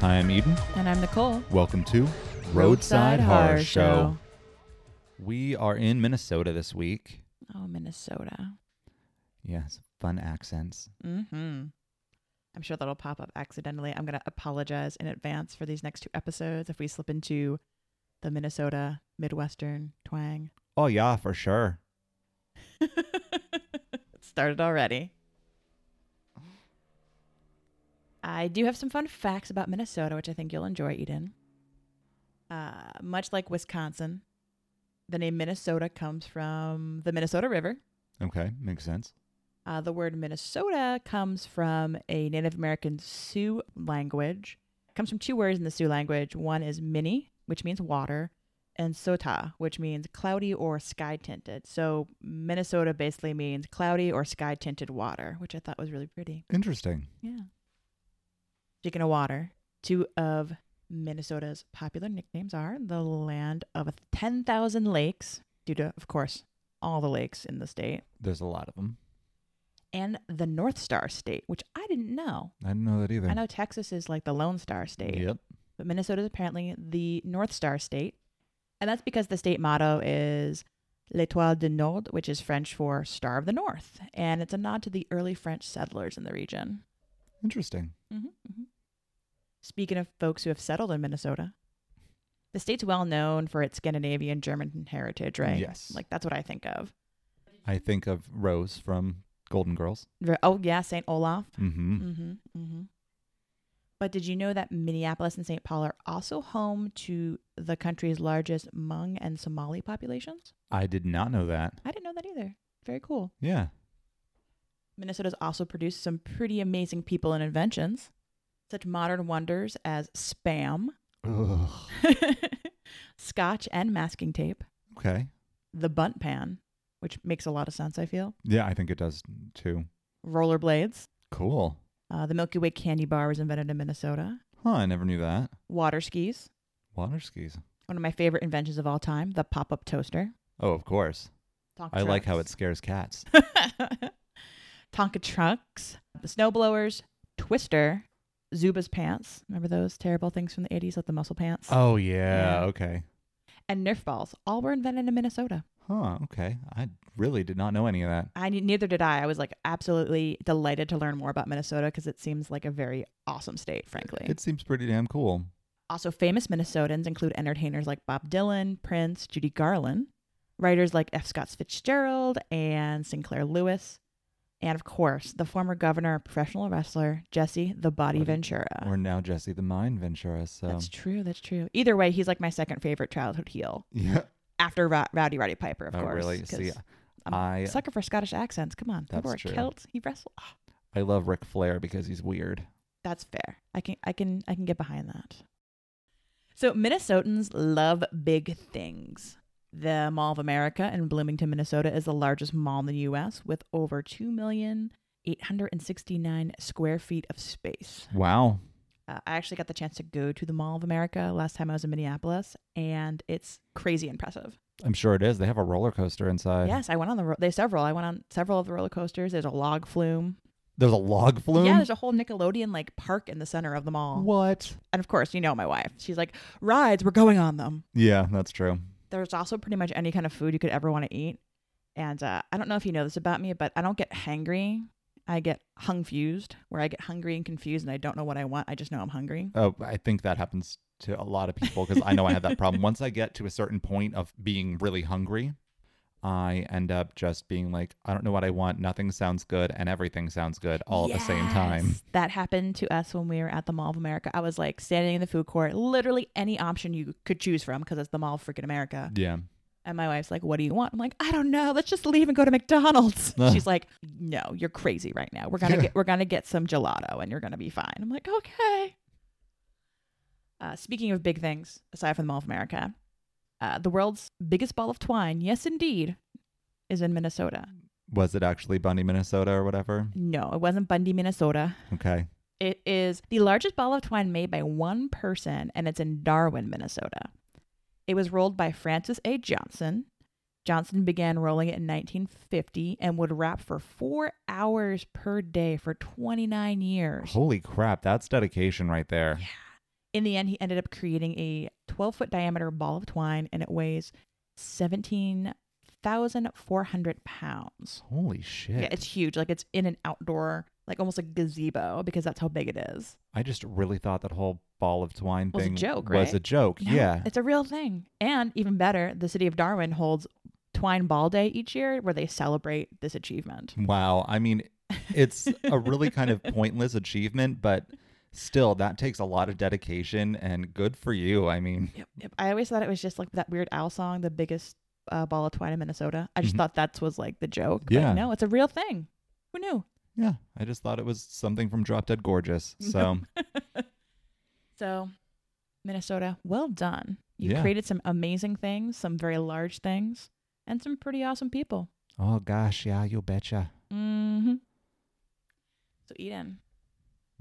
Hi, I'm Eden. And I'm Nicole. Welcome to Roadside, Horror, Show. We are in Minnesota this week. Oh, Minnesota. Yes, fun accents. Mm-hmm. I'm sure that'll pop up accidentally. I'm going to apologize in advance for these next two episodes if we slip into the Minnesota Midwestern twang. Oh, yeah, for sure. it started already. I do have some fun facts about Minnesota, which I think you'll enjoy, Eden. Uh, much like Wisconsin, the name Minnesota comes from the Minnesota River. Okay, makes sense. Uh, the word Minnesota comes from a Native American Sioux language. It comes from two words in the Sioux language. One is mini, which means water, and sota, which means cloudy or sky tinted. So Minnesota basically means cloudy or sky tinted water, which I thought was really pretty. Interesting. Yeah. Speaking of water, two of Minnesota's popular nicknames are the land of 10,000 lakes, due to, of course, all the lakes in the state, There's a lot of them. and the North Star State, which I didn't know. I didn't know that either. I know Texas is like the Lone Star State, Yep. but Minnesota is apparently the North Star State. And that's because the state motto is L'Étoile du Nord, which is French for Star of the North. And it's a nod to the early French settlers in the region. Interesting. Mm-hmm, Speaking of folks who have settled in Minnesota, the state's well known for its Scandinavian German heritage, right? Yes. Like that's what I think of. I think of Rose from Golden Girls. Oh yeah, Saint Olaf. Mm-hmm. Mm-hmm. Mm-hmm. But did you know that Minneapolis and St. Paul are also home to the country's largest Hmong and Somali populations? I did not know that. I didn't know that either. Very cool. Yeah. Minnesota's also produced some pretty amazing people and inventions, such modern wonders as spam, scotch and masking tape, Okay. the Bundt pan, which makes a lot of sense, I feel, Yeah, I think it does too. rollerblades, Cool. uh, the Milky Way candy bar was invented in Minnesota, Huh, I never knew that. water skis, Water skis. one of my favorite inventions of all time, the pop up toaster. Oh, of course. Tonka I like how it trucks. scares cats. Tonka trucks, the snowblowers, Twister, Zubaz pants. Remember those terrible things from the 80s, like the muscle pants? Oh yeah, Yeah. okay. And Nerf balls. All were invented in Minnesota. Huh, okay. I really did not know any of that. I neither did I. I was like absolutely delighted to learn more about Minnesota because it seems like a very awesome state, frankly. It seems pretty damn cool. also, famous Minnesotans include entertainers like Bob Dylan, Prince, Judy Garland, writers like F. Scott Fitzgerald and Sinclair Lewis, and of course, the former governor professional wrestler Jesse the Body Ventura. Or now Jesse the Mind Ventura. So That's true. That's true. Either way, he's like my second favorite childhood heel yeah. after Rowdy Roddy Piper, of oh course. really? See, I'm I sucker for Scottish accents. Come on, That's are true. kilt. He wrestled. Ah, I love Ric Flair because he's weird. that's fair. I can I can I can get behind that. So Minnesotans love big things. The Mall of America in Bloomington, Minnesota is the largest mall in the US with over 2 million 869 square feet of space. Wow. Uh, I actually got the chance to go to the Mall of America last time I was in Minneapolis and it's crazy impressive. I'm sure it is. They have a roller coaster inside. yes, I went on the ro- there's several. I went on several of the roller coasters. There's a log flume. There's a log flume. Yeah, there's a whole Nickelodeon like park in the center of the mall. what? And of course, you know my wife. She's like, rides, we're going on them. Yeah, that's true. There's also pretty much any kind of food you could ever want to eat. And uh, I don't know if you know this about me, but I don't get hangry. I get hung fused, where I get hungry and confused and I don't know what I want. I just know I'm hungry. Oh, I think that happens to a lot of people because I know I have that problem. Once I get to a certain point of being really hungry, I end up just being like, I don't know what I want. Nothing sounds good, and everything sounds good all at the same time. That happened to us when we were at the Mall of America. I was like standing in the food court, literally any option you could choose from because it's the Mall of freaking America. Yeah. And my wife's like, What do you want? I'm like, I don't know. Let's just leave and go to McDonald's. She's like, No, you're crazy right now. We're gonna get we're gonna get some gelato and you're gonna be fine. I'm like, okay. Uh, speaking of big things, aside from the Mall of America, uh, the world's biggest ball of twine, yes indeed, is in Minnesota. Was it actually Bundy, Minnesota, or whatever? No, it wasn't Bundy, Minnesota. Okay. It is the largest ball of twine made by one person, and it's in Darwin, Minnesota. It was rolled by Francis A. Johnson. Johnson began rolling it in 1950 and would wrap for four hours per day for 29 years. Holy crap, that's dedication right there. In the end, he ended up creating a 12 foot diameter ball of twine and it weighs 17,400 pounds. Holy shit. Yeah, it's huge. Like it's in an outdoor, like almost a gazebo because that's how big it is. I just really thought that whole ball of twine Was a thing joke, was right? a joke. No, yeah. It's a real thing. And even better, the city of Darwin holds Twine Ball Day each year where they celebrate this achievement. Wow. I mean, it's a really kind of pointless achievement, but still, that takes a lot of dedication and good for you. I mean, Yep, yep. I always thought it was just like that Weird Al song, the biggest uh, ball of twine in Minnesota. I just Mhm. thought that was like the joke. Yeah. no, it's a real thing. Who knew? yeah, I just thought it was something from Drop Dead Gorgeous. So, So, Minnesota, well done. You Yeah. created some amazing things, some very large things, and some pretty awesome people. oh gosh, yeah, you betcha. Mm-hmm. So, Eden,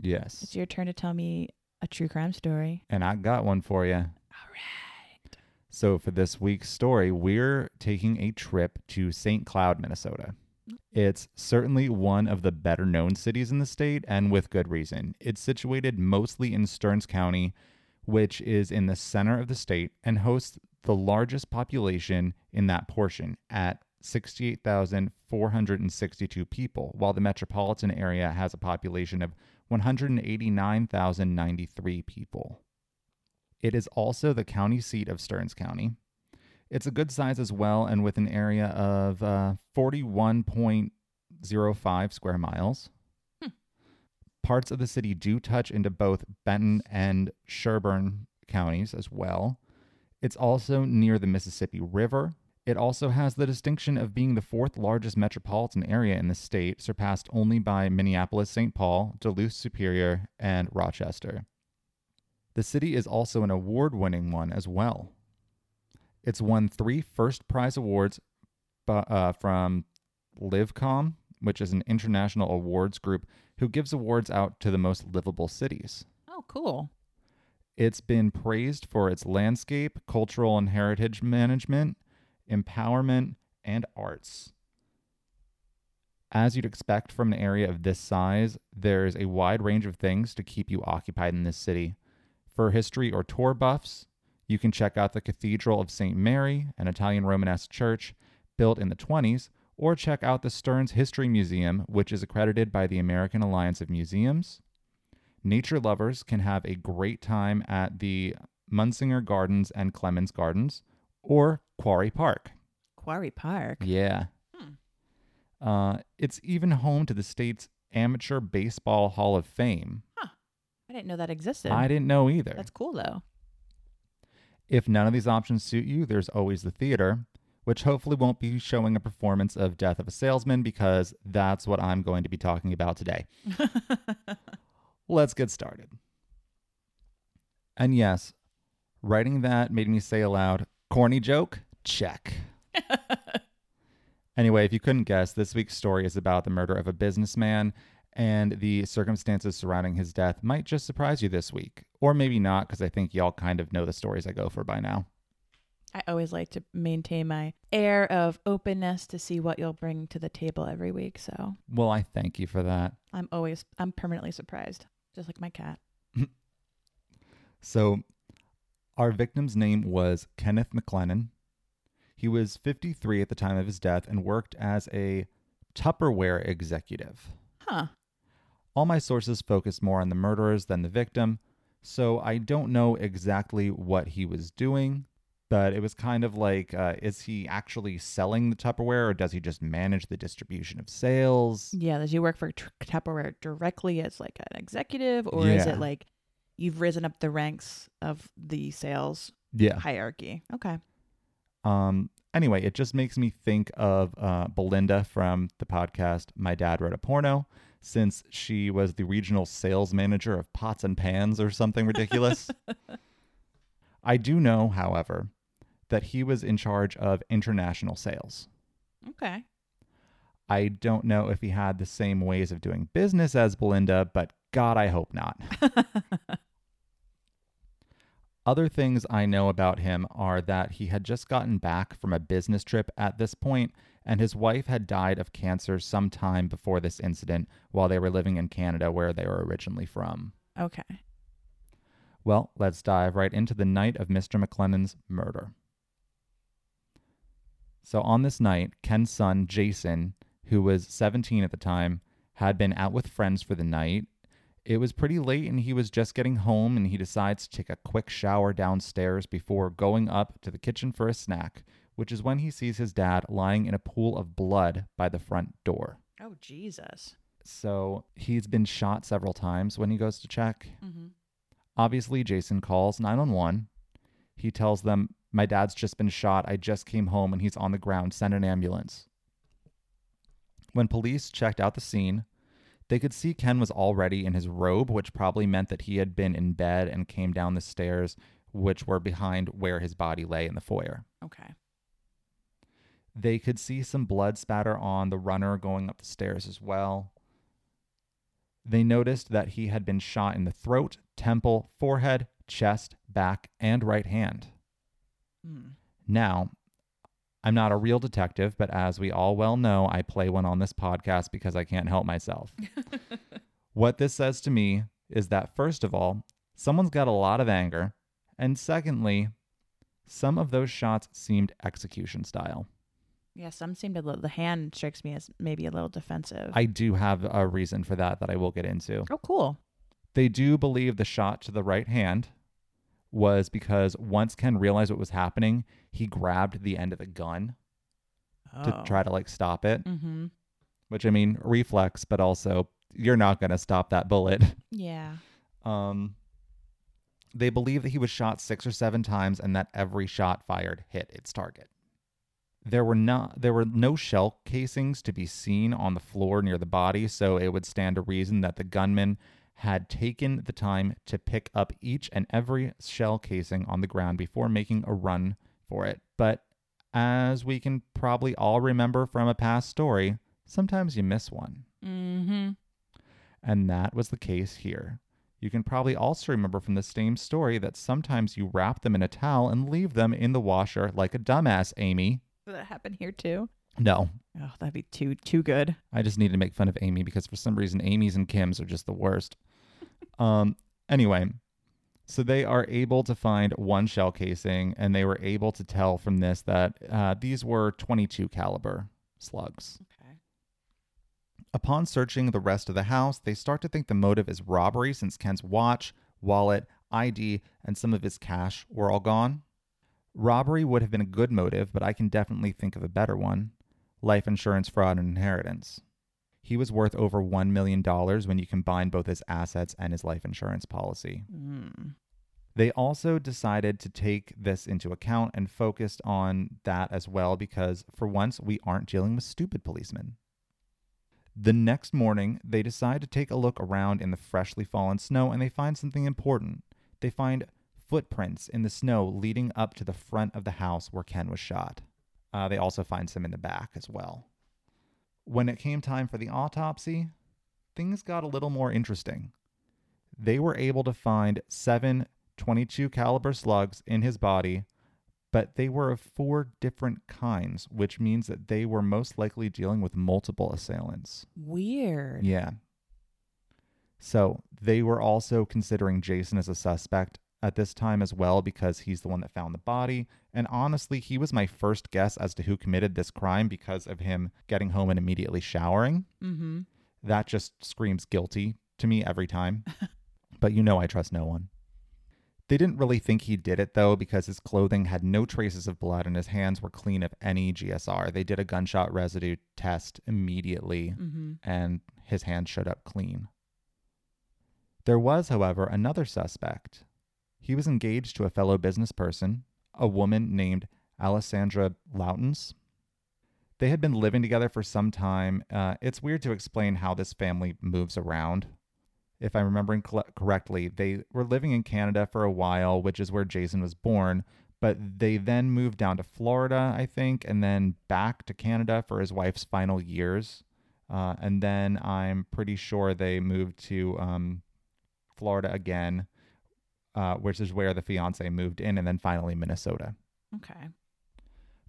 Yes. it's your turn to tell me a true crime story. And I got one for you. All right. So, for this week's story, we're taking a trip to St. Cloud, Minnesota. It's certainly one of the better known cities in the state, and with good reason. It's situated mostly in Stearns County, which is in the center of the state and hosts the largest population in that portion at 68,462 people, while the metropolitan area has a population of 189,093 people. It is also the county seat of Stearns County. It's a good size as well, and with an area of uh, 41.05 square miles. Hmm. Parts of the city do touch into both Benton and Sherburne counties as well. It's also near the Mississippi River. It also has the distinction of being the fourth largest metropolitan area in the state, surpassed only by Minneapolis, St. Paul, Duluth Superior, and Rochester. The city is also an award winning one as well. It's won three first prize awards uh, from LivCom, which is an international awards group who gives awards out to the most livable cities. Oh, cool. It's been praised for its landscape, cultural and heritage management, empowerment, and arts. As you'd expect from an area of this size, there's a wide range of things to keep you occupied in this city. For history or tour buffs, you can check out the Cathedral of St. Mary, an Italian Romanesque church built in the 20s, or check out the Stearns History Museum, which is accredited by the American Alliance of Museums. Nature lovers can have a great time at the Munsinger Gardens and Clemens Gardens or Quarry Park. Quarry Park. Yeah. Hmm. Uh, it's even home to the state's Amateur Baseball Hall of Fame. I didn't know that existed. I didn't know either. That's cool, though. If none of these options suit you, there's always the theater, which hopefully won't be showing a performance of Death of a Salesman because that's what I'm going to be talking about today. Let's get started. And yes, writing that made me say aloud, corny joke? Check. Anyway, if you couldn't guess, this week's story is about the murder of a businessman, and the circumstances surrounding his death might just surprise you this week. Or maybe not, because I think y'all kind of know the stories I go for by now. I always like to maintain my air of openness to see what you'll bring to the table every week. So Well, I thank you for that. I'm always, I'm permanently surprised, just like my cat. So, our victim's name was Kenneth McLennan. He was 53 at the time of his death and worked as a Tupperware executive. Huh. All my sources focus more on the murderers than the victim, so I don't know exactly what he was doing, but it was kind of like uh, is he actually selling the Tupperware or does he just manage the distribution of sales? Yeah. Does he work for Tr- Tupperware directly as like an executive, or is it like you've risen up the ranks of the sales Yeah. hierarchy? Okay. Um, anyway, it just makes me think of uh, Belinda from the podcast My Dad Wrote a Porno, since she was the regional sales manager of Pots and Pans or something ridiculous. I do know, however, that he was in charge of international sales. Okay. I don't know if he had the same ways of doing business as Belinda, but God, I hope not. Other things I know about him are that he had just gotten back from a business trip at this point, and his wife had died of cancer some time before this incident while they were living in Canada, where they were originally from. okay. Well, let's dive right into the night of Mr. McLennan's murder. So, on this night, Ken's son, Jason, who was 17 at the time, had been out with friends for the night. It was pretty late and he was just getting home, and he decides to take a quick shower downstairs before going up to the kitchen for a snack, which is when he sees his dad lying in a pool of blood by the front door. Oh, Jesus. So, he's been shot several times when he goes to check. Mm-hmm. Obviously, Jason calls 911. He tells them, My dad's just been shot. I just came home and he's on the ground. Send an ambulance. When police checked out the scene, they could see Ken was already in his robe, which probably meant that he had been in bed and came down the stairs, which were behind where his body lay in the foyer. Okay. They could see some blood spatter on the runner going up the stairs as well. They noticed that he had been shot in the throat, temple, forehead, chest, back, and right hand. Mm. Now, I'm not a real detective, but as we all well know, I play one on this podcast because I can't help myself. what this says to me is that, first of all, someone's got a lot of anger. And secondly, some of those shots seemed execution style. Yeah, some seem to, the hand strikes me as maybe a little defensive. I do have a reason for that that I will get into. oh, cool. They do believe the shot to the right hand was because once Ken realized what was happening, he grabbed the end of the gun to try to like stop it, Mm-hmm. which I mean, reflex, but also you're not going to stop that bullet. Yeah. Um they believe that he was shot 6 or 7 times and that every shot fired hit its target. There were not there were no shell casings to be seen on the floor near the body, so it would stand to reason that the gunman had taken the time to pick up each and every shell casing on the ground before making a run for it. But as we can probably all remember from a past story, sometimes you miss one. Mm-hmm. And that was the case here. You can probably also remember from the same story that sometimes you wrap them in a towel and leave them in the washer like a dumbass, Amy. Did that happen here too? No, Oh, that'd be too too good. I just need to make fun of Amy because for some reason Amy's and Kim's are just the worst. Um anyway, so they are able to find one shell casing and they were able to tell from this that uh, these were 22 caliber slugs. Okay. Upon searching the rest of the house, they start to think the motive is robbery since Ken's watch, wallet, ID, and some of his cash were all gone. Robbery would have been a good motive, but I can definitely think of a better one life insurance fraud and inheritance. He was worth over $1 million when you combine both his assets and his life insurance policy. Mm. They also decided to take this into account and focused on that as well because for once we aren't dealing with stupid policemen. The next morning, they decide to take a look around in the freshly fallen snow and they find something important. They find footprints in the snow leading up to the front of the house where Ken was shot. Uh, they also find some in the back as well. When it came time for the autopsy, things got a little more interesting. They were able to find seven 22 caliber slugs in his body, but they were of four different kinds, which means that they were most likely dealing with multiple assailants. Weird. Yeah. So they were also considering Jason as a suspect at this time as well because he's the one that found the body. And honestly, he was my first guess as to who committed this crime because of him getting home and immediately showering. Mm-hmm. That just screams guilty to me every time. but you know I trust no one. They didn't really think he did it though because his clothing had no traces of blood and his hands were clean of any GSR. They did a gunshot residue test immediately Mm-hmm. and his hands showed up clean. There was, however, another suspect. He was engaged to a fellow business person, a woman named Alessandra Loutens. They had been living together for some time. Uh, it's weird to explain how this family moves around. If I'm remembering correctly, they were living in Canada for a while, which is where Jason was born, but they then moved down to Florida, I think, and then back to Canada for his wife's final years. Uh, and then I'm pretty sure they moved to um, Florida again, uh, which is where the fiance moved in, and then finally Minnesota. Okay.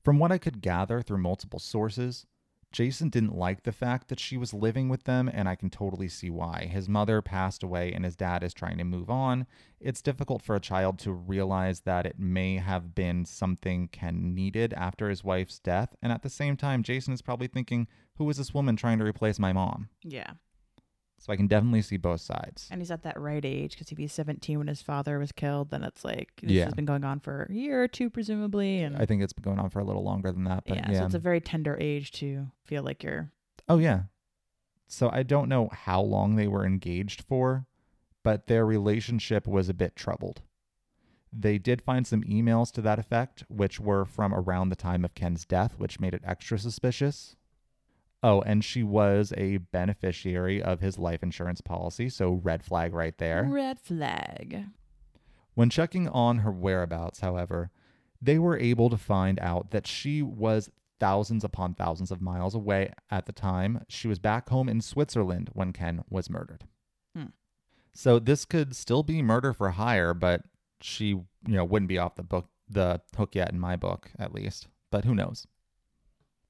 From what I could gather through multiple sources, Jason didn't like the fact that she was living with them, and I can totally see why. His mother passed away, and his dad is trying to move on. It's difficult for a child to realize that it may have been something Ken needed after his wife's death. And at the same time, Jason is probably thinking, Who is this woman trying to replace my mom? Yeah. So I can definitely see both sides. And he's at that right age because if he's 17 when his father was killed, then it's like this Yeah. has been going on for a year or two, presumably. And I think it's been going on for a little longer than that, but yeah, yeah. so it's a very tender age to feel like you're. Oh, yeah. So I don't know how long they were engaged for, but their relationship was a bit troubled. They did find some emails to that effect, which were from around the time of Ken's death, which made it extra suspicious. Oh, and she was a beneficiary of his life insurance policy, so red flag right there. Red flag. When checking on her whereabouts, however, they were able to find out that she was thousands upon thousands of miles away at the time. She was back home in Switzerland when Ken was murdered. Hmm. So this could still be murder for hire, but she, you know, wouldn't be off the book the hook yet in my book, at least. But who knows?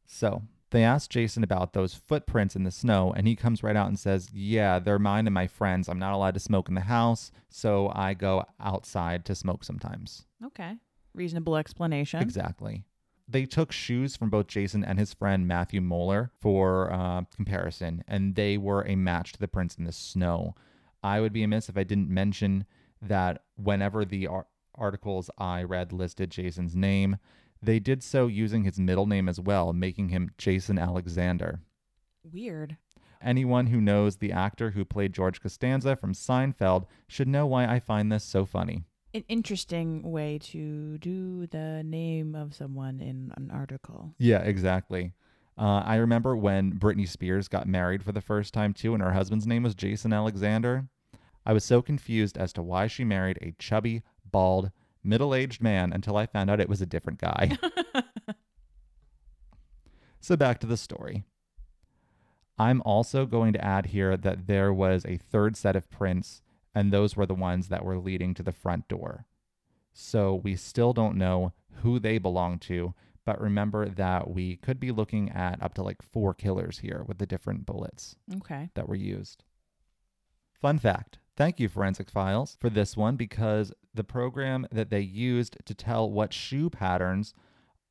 So they asked Jason about those footprints in the snow, and he comes right out and says, Yeah, they're mine and my friends. I'm not allowed to smoke in the house, so I go outside to smoke sometimes. Okay. Reasonable explanation. Exactly. They took shoes from both Jason and his friend Matthew Moeller for uh, comparison, and they were a match to the prints in the snow. I would be amiss if I didn't mention that whenever the ar- articles I read listed Jason's name, they did so using his middle name as well, making him Jason Alexander. Weird. Anyone who knows the actor who played George Costanza from Seinfeld should know why I find this so funny. An interesting way to do the name of someone in an article. Yeah, exactly. Uh, I remember when Britney Spears got married for the first time too, and her husband's name was Jason Alexander. I was so confused as to why she married a chubby, bald, middle aged man until I found out it was a different guy. so back to the story. I'm also going to add here that there was a third set of prints, and those were the ones that were leading to the front door. So we still don't know who they belong to, but remember that we could be looking at up to like four killers here with the different bullets okay. that were used. Fun fact thank you, Forensic Files, for this one because the program that they used to tell what shoe patterns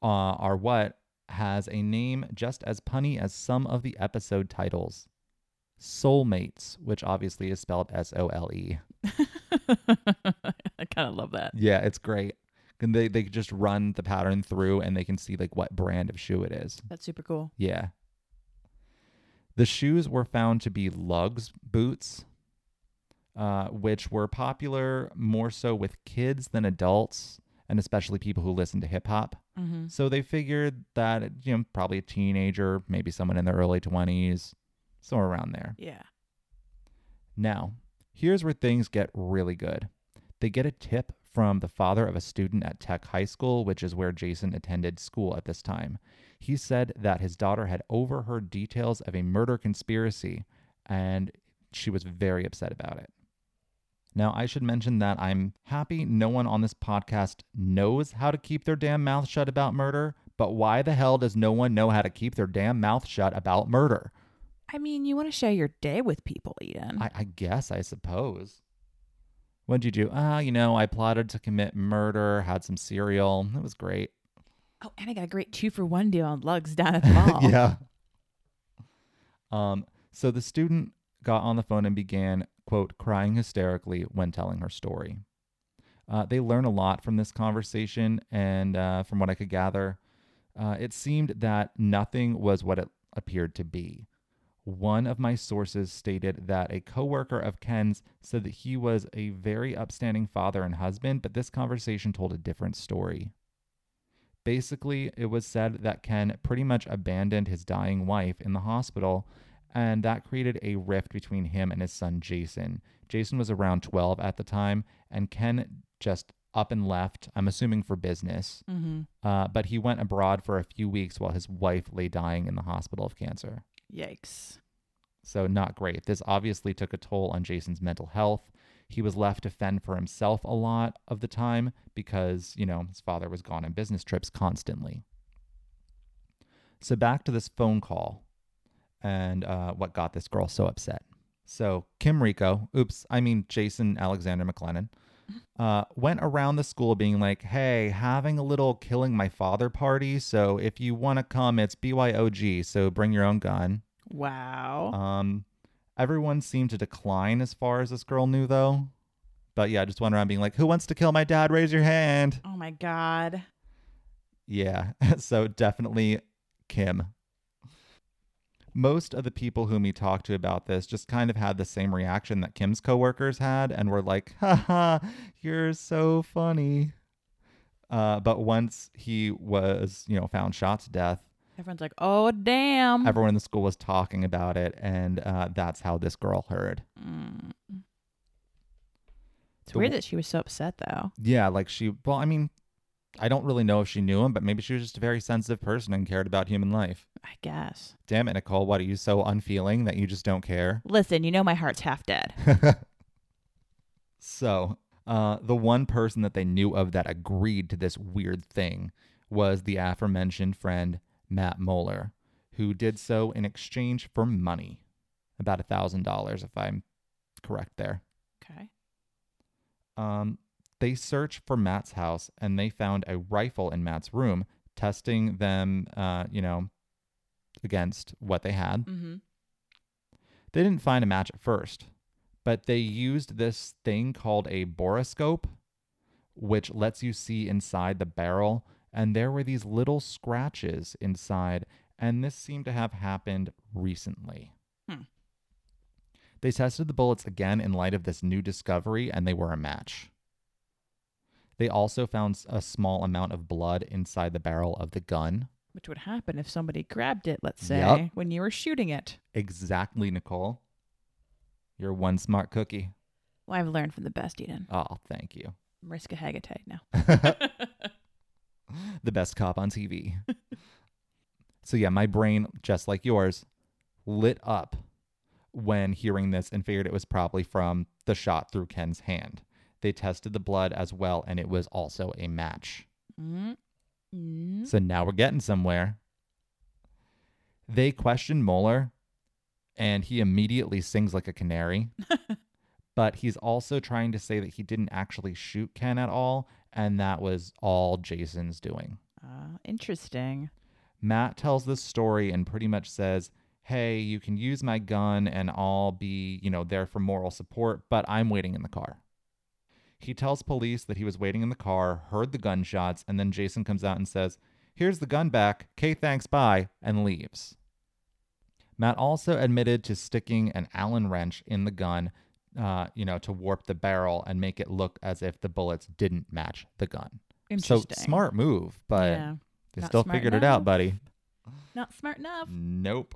uh, are what has a name just as punny as some of the episode titles Soulmates, which obviously is spelled S O L E. I kind of love that. Yeah, it's great. And they, they just run the pattern through and they can see like what brand of shoe it is. That's super cool. Yeah. The shoes were found to be Lugz boots, uh, which were popular more so with kids than adults, and especially people who listen to hip hop. Mm-hmm. So they figured that, you know, probably a teenager, maybe someone in their early 20s, somewhere around there. Yeah. Now, here's where things get really good. They get a tip from the father of a student at Tech High School, which is where Jason attended school at this time. He said that his daughter had overheard details of a murder conspiracy and she was very upset about it. Now, I should mention that I'm happy no one on this podcast knows how to keep their damn mouth shut about murder, but why the hell does no one know how to keep their damn mouth shut about murder? I mean, you want to share your day with people, Eden. I, I guess, I suppose. What'd you do? Ah, you know, I plotted to commit murder, had some cereal. It was great. oh, and I got a great two for one deal on Lugz down at the mall. yeah. Um, so the student got on the phone and began, quote, crying hysterically when telling her story. Uh, they learn a lot from this conversation, and uh, from what I could gather, uh, it seemed that nothing was what it appeared to be. One of my sources stated that a coworker of Ken's said that he was a very upstanding father and husband, but this conversation told a different story. Basically, it was said that Ken pretty much abandoned his dying wife in the hospital, and that created a rift between him and his son Jason. Jason was around 12 at the time, and Ken just up and left, I'm assuming for business. Mm-hmm. Uh, but he went abroad for a few weeks while his wife lay dying in the hospital of cancer. Yikes. So, not great. This obviously took a toll on Jason's mental health. He was left to fend for himself a lot of the time because, you know, his father was gone on business trips constantly. So back to this phone call and uh, what got this girl so upset. So Kim Rico, oops, I mean Jason Alexander McLennan, uh, went around the school being like, hey, having a little killing my father party. So if you want to come, it's BYOG. So bring your own gun. Wow. Um, everyone seemed to decline as far as this girl knew, though. But yeah, just went around being like, who wants to kill my dad? Raise your hand. oh my God. Yeah, so definitely Kim. Most of the people whom he talked to about this just kind of had the same reaction that Kim's coworkers had and were like, haha, you're so funny. Uh, but once he was, you know, found shot to death, Everyone's like, oh, damn. everyone in the school was talking about it, and uh, that's how this girl heard. Mm. It's The weird that she was so upset, though. Yeah, like she, well, I mean, I don't really know if she knew him, but maybe she was just a very sensitive person and cared about human life. I guess. Damn it, Nicole, what are you so unfeeling that you just don't care? Listen, you know my heart's half dead. so, uh, the one person that they knew of that agreed to this weird thing was the aforementioned friend Matt Moeller, who did so in exchange for money, about a thousand dollars, if I'm correct there. Okay. Um, they searched for Matt's house and they found a rifle in Matt's room, testing them, uh, you know, against what they had. Mm-hmm. They didn't find a match at first, but they used this thing called a borescope, which lets you see inside the barrel. And there were these little scratches inside, and this seemed to have happened recently. Hmm. They tested the bullets again in light of this new discovery, and they were a match. They also found a small amount of blood inside the barrel of the gun. Which would happen if somebody grabbed it, let's say, Yup. when you were shooting it. Exactly, Nicole. You're one smart cookie. Well, I've learned from the best, Eden. Oh, thank you. Mariska Hargitay now. the best cop on TV. so yeah, my brain, just like yours, lit up when hearing this and figured it was probably from the shot through Ken's hand. They tested the blood as well, and it was also a match. mm Mm. So now we're getting somewhere. They question Moeller, and he immediately sings like a canary. but he's also trying to say that he didn't actually shoot Ken at all, and that was all Jason's doing. Uh, interesting. Matt tells this story and pretty much says, Hey, you can use my gun and I'll be, you know, there for moral support, but I'm waiting in the car. He tells police that he was waiting in the car, heard the gunshots, and then Jason comes out and says, Here's the gun back. Okay, thanks, bye, and leaves. Matt also admitted to sticking an Allen wrench in the gun, uh, you know, to warp the barrel and make it look as if the bullets didn't match the gun. So smart move, but yeah. they Not still figured it out, buddy. Not smart enough. Nope.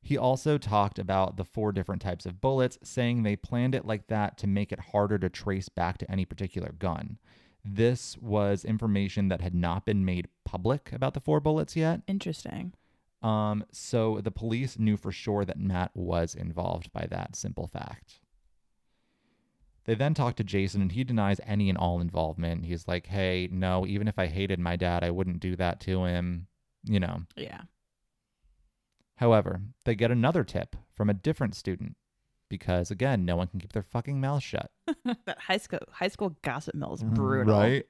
He also talked about the four different types of bullets, saying they planned it like that to make it harder to trace back to any particular gun. This was information that had not been made public about the four bullets yet. Interesting. Um, so the police knew for sure that Matt was involved by that simple fact. They then talked to Jason, and he denies any and all involvement. He's like, hey, no, even if I hated my dad, I wouldn't do that to him. You know, Yeah. However, they get another tip from a different student because, again, no one can keep their fucking mouth shut. that high school high school gossip mill is brutal. Right?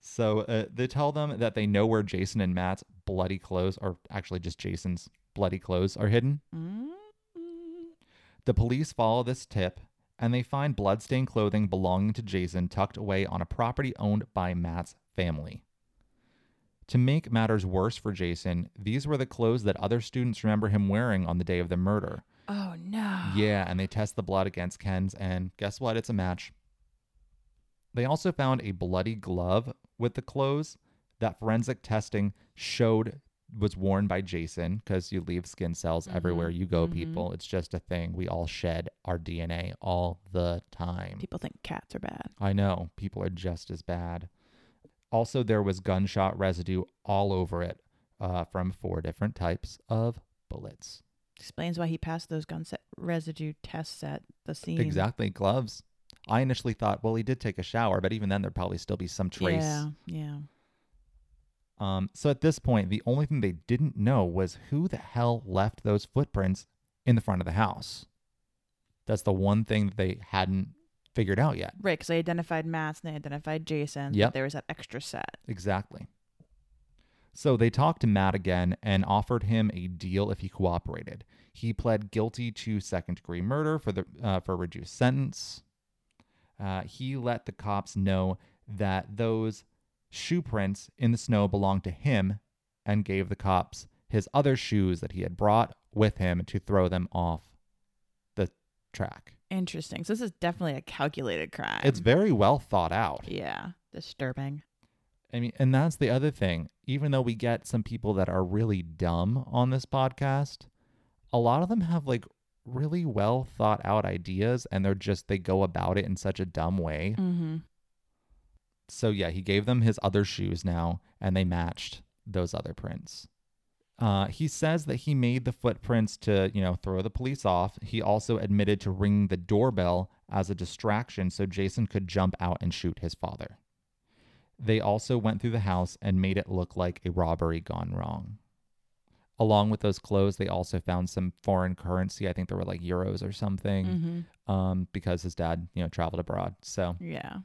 So uh, they tell them that they know where Jason and Matt's bloody clothes, or actually just Jason's bloody clothes, are hidden. Mm. The police follow this tip and they find bloodstained clothing belonging to Jason tucked away on a property owned by Matt's family. To make matters worse for Jason, these were the clothes that other students remember him wearing on the day of the murder. Oh no. Yeah, and they test the blood against Ken's, and guess what? It's a match. They also found a bloody glove with the clothes that forensic testing showed was worn by Jason because you leave skin cells everywhere you go, mhm. people. It's just a thing. We all shed our DNA all the time. People think cats are bad. I know, people are just as bad. Also, there was gunshot residue all over it uh, from four different types of bullets. Explains why he passed those gun set residue tests at the scene. Exactly, gloves. I initially thought, well, he did take a shower, but even then, there'd probably still be some trace. Yeah. Yeah. Um, so at this point, the only thing they didn't know was who the hell left those footprints in the front of the house. That's the one thing that they hadn't figured out yet. Right, because they identified Matt's and they identified Jason. Yeah, there was that extra set. Exactly. So they talked to Matt again and offered him a deal if he cooperated. He pled guilty to second degree murder for the uh, for a reduced sentence. Uh, he let the cops know that those shoe prints in the snow belonged to him and gave the cops his other shoes that he had brought with him to throw them off the track. Interesting. So this is definitely a calculated crime. It's very well thought out. yeah, disturbing. I mean, and that's the other thing. Even though we get some people that are really dumb on this podcast, a lot of them have like really well thought out ideas and they're just, they go about it in such a dumb way. Mm-hmm. So, yeah, he gave them his other shoes now and they matched those other prints. Uh, he says that he made the footprints to, you know, throw the police off. He also admitted to ringing the doorbell as a distraction so Jason could jump out and shoot his father. They also went through the house and made it look like a robbery gone wrong. Along with those clothes, they also found some foreign currency. I think there were like euros or something, Mm-hmm. um, because his dad, you know, traveled abroad. So Yeah.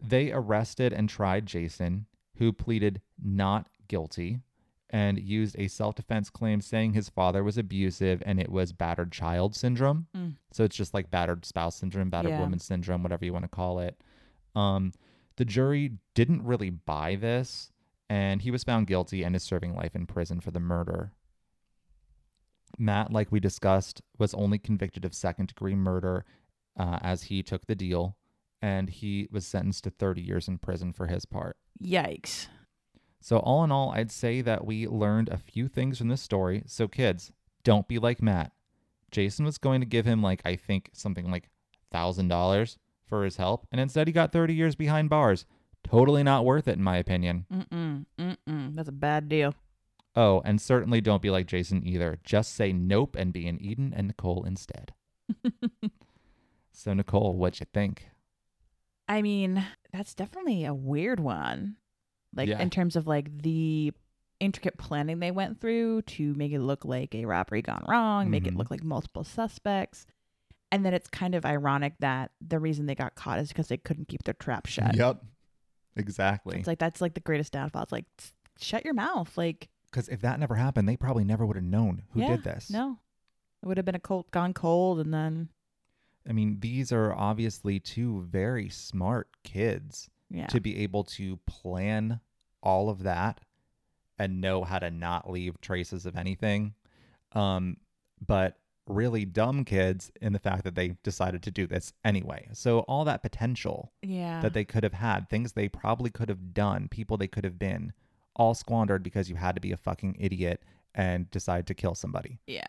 they arrested and tried Jason, who pleaded not guilty and used a self defense claim saying his father was abusive and it was battered child syndrome. Mm. So it's just like battered spouse syndrome, battered Yeah. woman syndrome, whatever you want to call it. Um, the jury didn't really buy this, and he was found guilty and is serving life in prison for the murder. Matt, like we discussed, was only convicted of second degree murder uh, as he took the deal, and he was sentenced to 30 years in prison for his part. Yikes. So, all in all, I'd say that we learned a few things from this story. So, kids, don't be like Matt. Jason was going to give him, like, I think something like $1,000 for his help, and instead he got 30 years behind bars. Totally not worth it, in my opinion. Mm-mm. Mm-mm. That's a bad deal. Oh, and certainly don't be like Jason either. Just say nope and be an Eden and Nicole instead. So, Nicole, what'd you think? I mean, that's definitely a weird one. Like Yeah. in terms of like the intricate planning they went through to make it look like a robbery gone wrong, make it Mhm. look like multiple suspects. And then it's kind of ironic that the reason they got caught is because they couldn't keep their trap shut. Yep. Exactly. It's like that's like the greatest downfall. It's like shut your mouth. Like Because if that never happened, they probably never would have known who Yeah, did this. no, it would have been a cold gone cold, and then I mean, these are obviously two very smart kids yeah, to be able to plan all of that and know how to not leave traces of anything. Um, but really dumb kids in the fact that they decided to do this anyway. So all that potential yeah, that they could have had, things they probably could have done, people they could have been, all squandered because you had to be a fucking idiot and decide to kill somebody. Yeah.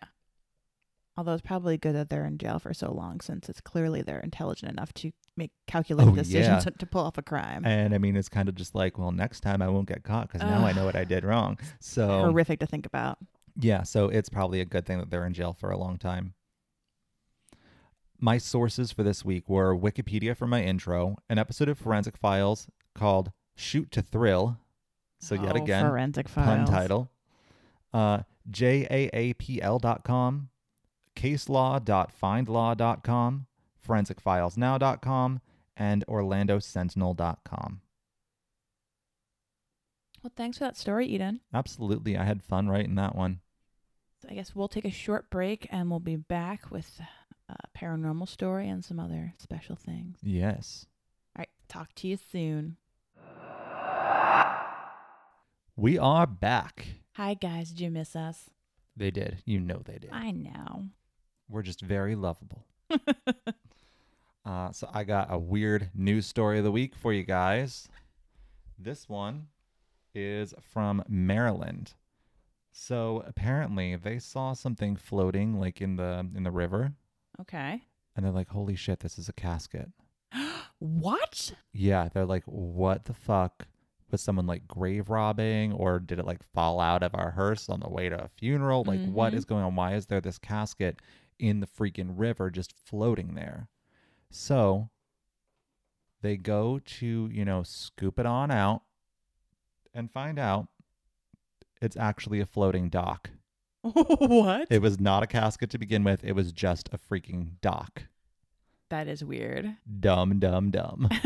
Although it's probably good that they're in jail for so long since it's clearly they're intelligent enough to make calculated Oh, decisions yeah. to, pull off a crime. And I mean, it's kind of just like, well, next time I won't get caught because now I know what I did wrong. So Horrific to think about. Yeah, so it's probably a good thing that they're in jail for a long time. My sources for this week were Wikipedia for my intro, an episode of Forensic Files called Shoot to Thrill. So, yet Oh, again, forensic Files. pun title. Uh, JAAPL.com, caselaw.findlaw.com, forensicfilesnow.com, and orlandosentinel.com. Well, thanks for that story, Eden. Absolutely. I had fun writing that one. So I guess we'll take a short break and we'll be back with a paranormal story and some other special things. Yes. All right, talk to you soon. We are back. Hi, guys. Did you miss us? They did. You know they did. I know. We're just very lovable. Uh, so I got a weird news story of the week for you guys. This one is from Maryland. So apparently they saw something floating like in the in the river okay. and they're like, "Holy shit, this is a casket." what? Yeah, they're like, "What the fuck?" Was someone like grave robbing or did it like fall out of our hearse on the way to a funeral? Like what Mhm. is going on? Why is there this casket in the freaking river just floating there? So they go to, you know, scoop it on out and find out it's actually a floating dock. what? It was not a casket to begin with, it was just a freaking dock. that is weird. Dumb, dumb, dumb.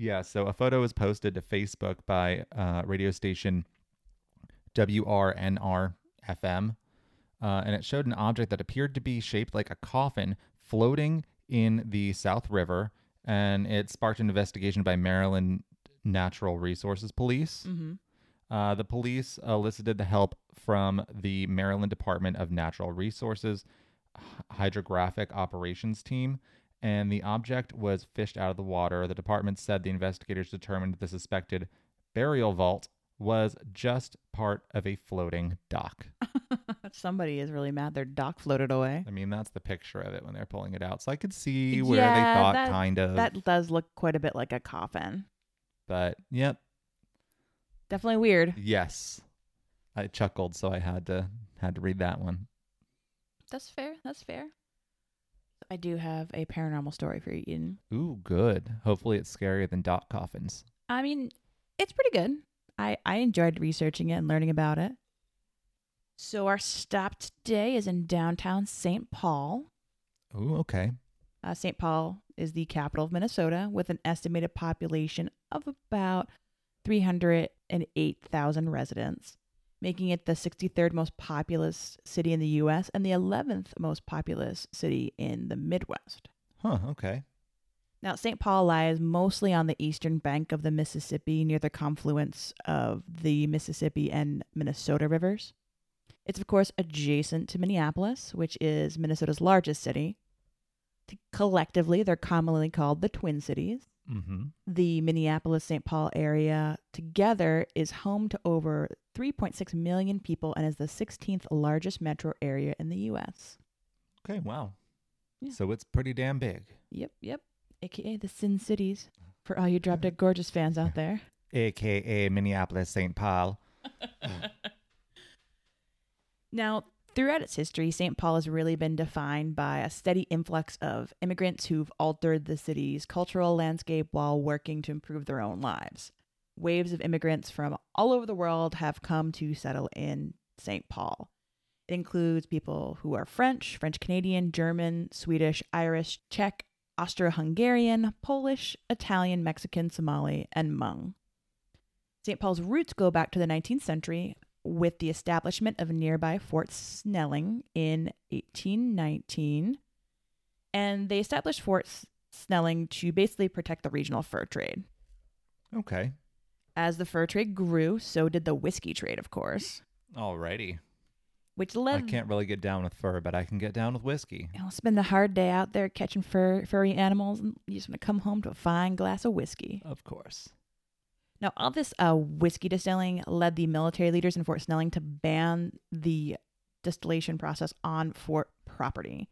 Yeah, so a photo was posted to Facebook by uh, radio station WRNR FM, uh, and it showed an object that appeared to be shaped like a coffin floating in the South River, and it sparked an investigation by Maryland Natural Resources Police. hmm Uh, the police elicited the help from the Maryland Department of Natural Resources Hydrographic Operations Team, and the object was fished out of the water. The department said the investigators determined the suspected burial vault was just part of a floating dock. Somebody is really mad their dock floated away. I mean, that's the picture of it when they're pulling it out. So I could see where Yeah, they thought that- kind of, That does look quite a bit like a coffin. but yep, Definitely weird. yes. I chuckled, so I had to had to read that one. That's fair. That's fair. I do have a paranormal story for you, Eden. Ooh, good. Hopefully, it's scarier than dock coffins. I mean, it's pretty good. I, I enjoyed researching it and learning about it. So, our stop today is in downtown St. Paul. Ooh, okay. Uh, St. Paul is the capital of Minnesota with an estimated population of about 308,000 residents, making it the 63rd most populous city in the U.S. and the 11th most populous city in the Midwest. Huh, okay. Now, St. Paul lies mostly on the eastern bank of the Mississippi near the confluence of the Mississippi and Minnesota rivers. It's, of course, adjacent to Minneapolis, which is Minnesota's largest city. Collectively, they're commonly called the Twin Cities. Mm-hmm. The Minneapolis St. Paul area together is home to over 3.6 million people and is the 16th largest metro area in the U.S. Okay, wow. Yeah. So it's pretty damn big. Yep, yep. AKA the Sin Cities mm-hmm. for all you Drop Dead Gorgeous fans out there. AKA Minneapolis St. Paul. Now, throughout its history, St. Paul has really been defined by a steady influx of immigrants who've altered the city's cultural landscape while working to improve their own lives. Waves of immigrants from all over the world have come to settle in St. Paul. It includes people who are French, French Canadian, German, Swedish, Irish, Czech, Austro Hungarian, Polish, Italian, Mexican, Somali, and Hmong. St. Paul's roots go back to the 19th century with the establishment of nearby Fort Snelling in 1819. And they established Fort Snelling to basically protect the regional fur trade. Okay. As the fur trade grew, so did the whiskey trade, of course, Alrighty. Which I can't really get down with fur, but I can get down with whiskey. you know, spend the hard day out there catching fur, furry animals, and you just want to come home to a fine glass of whiskey. Of course. Now, all this uh, whiskey distilling led the military leaders in Fort Snelling to ban the distillation process on fort property.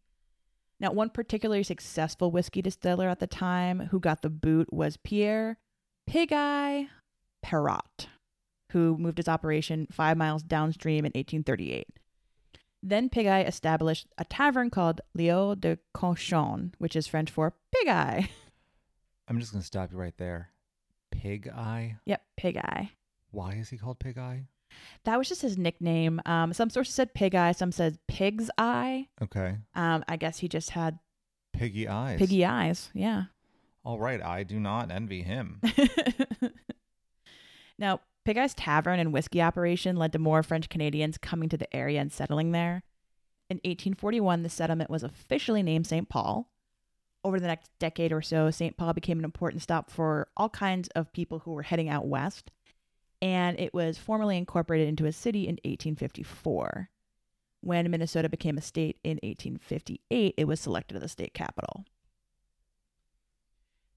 Now, one particularly successful whiskey distiller at the time who got the boot was Pierre Pig Eye Perrot, who moved his operation five miles downstream in 1838. Then Pig Eye established a tavern called Leo de Conchon, which is French for pig eye. I'm just going to stop you right there. Pig Eye? yep, Pig Eye. Why is he called Pig Eye? That was just his nickname. Um, some sources said pig eye, some said pig's eye. Okay. Um, I guess he just had Piggy Eyes. piggy eyes. Yeah. All right. I do not envy him. now, Pig Eye's tavern and whiskey operation led to more French Canadians coming to the area and settling there. In 1841, the settlement was officially named St. Paul. Over the next decade or so, St. Paul became an important stop for all kinds of people who were heading out west, and it was formally incorporated into a city in 1854. When Minnesota became a state in 1858, it was selected as the state capital.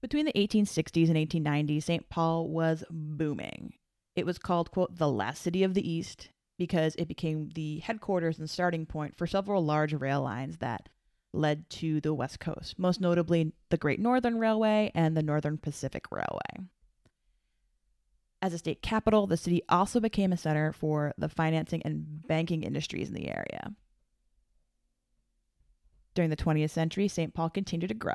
Between the 1860s and 1890s, St. Paul was booming. It was called, quote, the last city of the East because it became the headquarters and starting point for several large rail lines that led to the West Coast, most notably the Great Northern Railway and the Northern Pacific Railway. As a state capital, the city also became a center for the financing and banking industries in the area. During the 20th century, St. Paul continued to grow.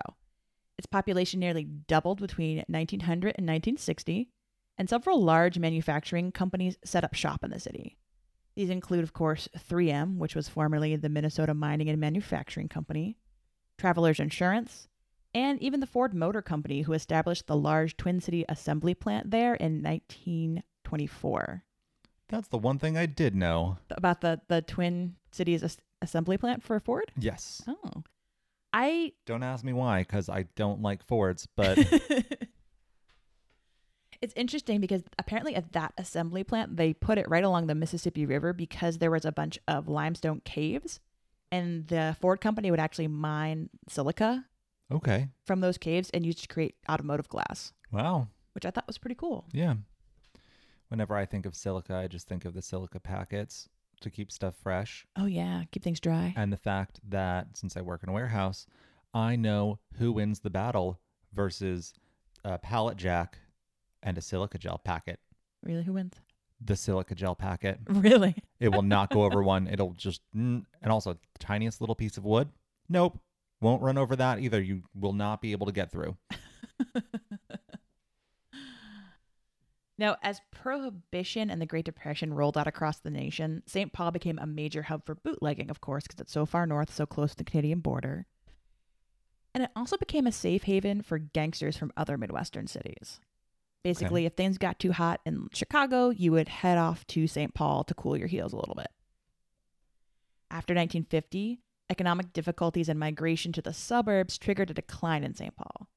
Its population nearly doubled between 1900 and 1960, and several large manufacturing companies set up shop in the city. These include, of course, 3M, which was formerly the Minnesota Mining and Manufacturing Company, Travelers Insurance, and even the Ford Motor Company, who established the large Twin City assembly plant there in 1924. That's the one thing I did know. About the, the Twin Cities as- assembly plant for Ford? Yes. Oh. I Don't ask me why, because I don't like Fords, but it's interesting because apparently at that assembly plant they put it right along the Mississippi River because there was a bunch of limestone caves and the Ford company would actually mine silica okay. from those caves and used to create automotive glass, Wow. which I thought was pretty cool. Yeah. Whenever I think of silica, I just think of the silica packets to keep stuff fresh. Oh yeah, keep things dry. And the fact that since I work in a warehouse, I know who wins the battle versus a pallet jack and a silica gel packet. Really, who wins? The silica gel packet. Really? It will not go over one. It'll just, and also the tiniest little piece of wood. Nope. Won't run over that either. You will not be able to get through. Now, as Prohibition and the Great Depression rolled out across the nation, St. Paul became a major hub for bootlegging, of course, because it's so far north, so close to the Canadian border. And it also became a safe haven for gangsters from other Midwestern cities. Basically, if things got too hot in Chicago, you would head off to St. Paul to cool your heels a little bit. After 1950, economic difficulties and migration to the suburbs triggered a decline in St. Paul.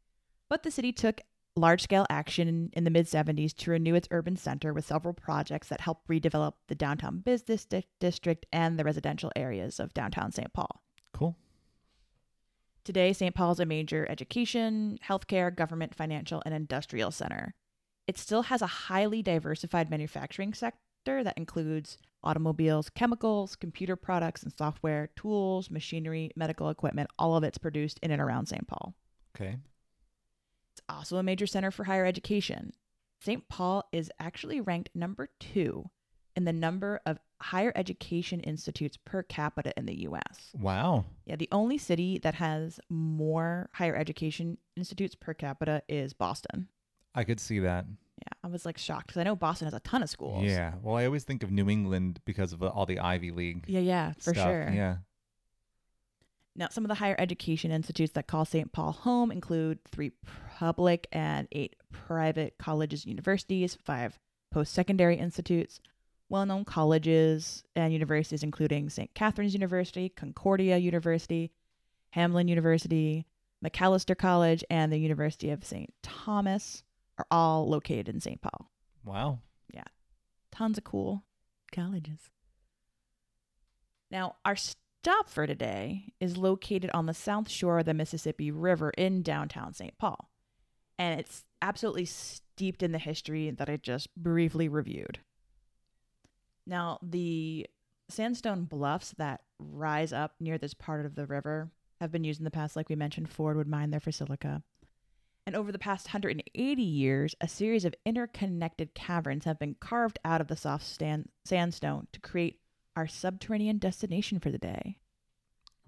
But the city took large scale action in the mid 70s to renew its urban center with several projects that helped redevelop the downtown business di- district and the residential areas of downtown St. Paul. Cool. Today, St. Paul is a major education, healthcare, government, financial, and industrial center. It still has a highly diversified manufacturing sector that includes automobiles, chemicals, computer products and software, tools, machinery, medical equipment. All of it's produced in and around St. Paul. Okay. It's also a major center for higher education. St. Paul is actually ranked number two in the number of higher education institutes per capita in the US. Wow. Yeah, the only city that has more higher education institutes per capita is Boston. I could see that. Yeah, I was like shocked because I know Boston has a ton of schools. Yeah. Well, I always think of New England because of all the Ivy League. Yeah, yeah, for stuff. sure. Yeah. Now, some of the higher education institutes that call St. Paul home include three public and eight private colleges and universities, five post secondary institutes, well known colleges and universities, including St. Catherine's University, Concordia University, Hamline University, Macalester College, and the University of St. Thomas, are all located in St. Paul. Wow. Yeah. Tons of cool colleges. Now, our stop for today is located on the south shore of the Mississippi River in downtown St. Paul. And it's absolutely steeped in the history that I just briefly reviewed. Now, the sandstone bluffs that rise up near this part of the river have been used in the past, like we mentioned, Ford would mine there for silica. And over the past 180 years, a series of interconnected caverns have been carved out of the soft stan- sandstone to create our subterranean destination for the day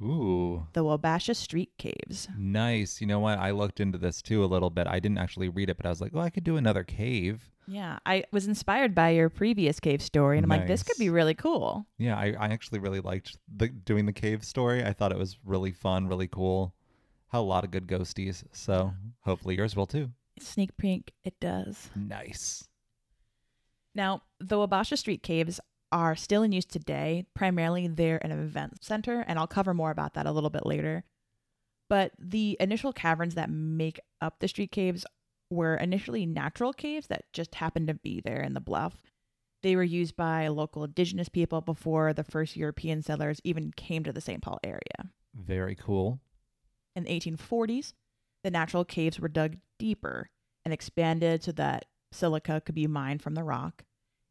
Ooh. the Wabasha Street Caves. Nice. You know what? I looked into this too a little bit. I didn't actually read it, but I was like, oh, I could do another cave. Yeah, I was inspired by your previous cave story, and I'm like, this could be really cool. Yeah, I, I actually really liked the doing the cave story. I thought it was really fun, really cool. Had a lot of good ghosties. So hopefully yours will too. Sneak peek, it does. Nice. Now, the Wabasha Street Caves are still in use today. Primarily, they're an event center, and I'll cover more about that a little bit later. But the initial caverns that make up the street caves were initially natural caves that just happened to be there in the bluff. They were used by local indigenous people before the first European settlers even came to the St. Paul area. Very cool. In the 1840s, the natural caves were dug deeper and expanded so that silica could be mined from the rock.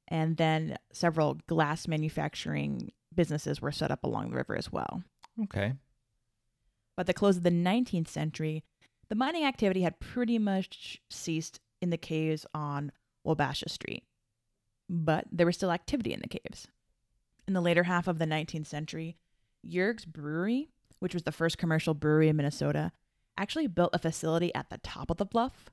And then several glass manufacturing businesses were set up along the river as well. Okay. By the close of the 19th century, the mining activity had pretty much ceased in the caves on Wabasha Street. But there was still activity in the caves. In the later half of the 19th century, Yerg's Brewery, which was the first commercial brewery in Minnesota, actually built a facility at the top of the bluff.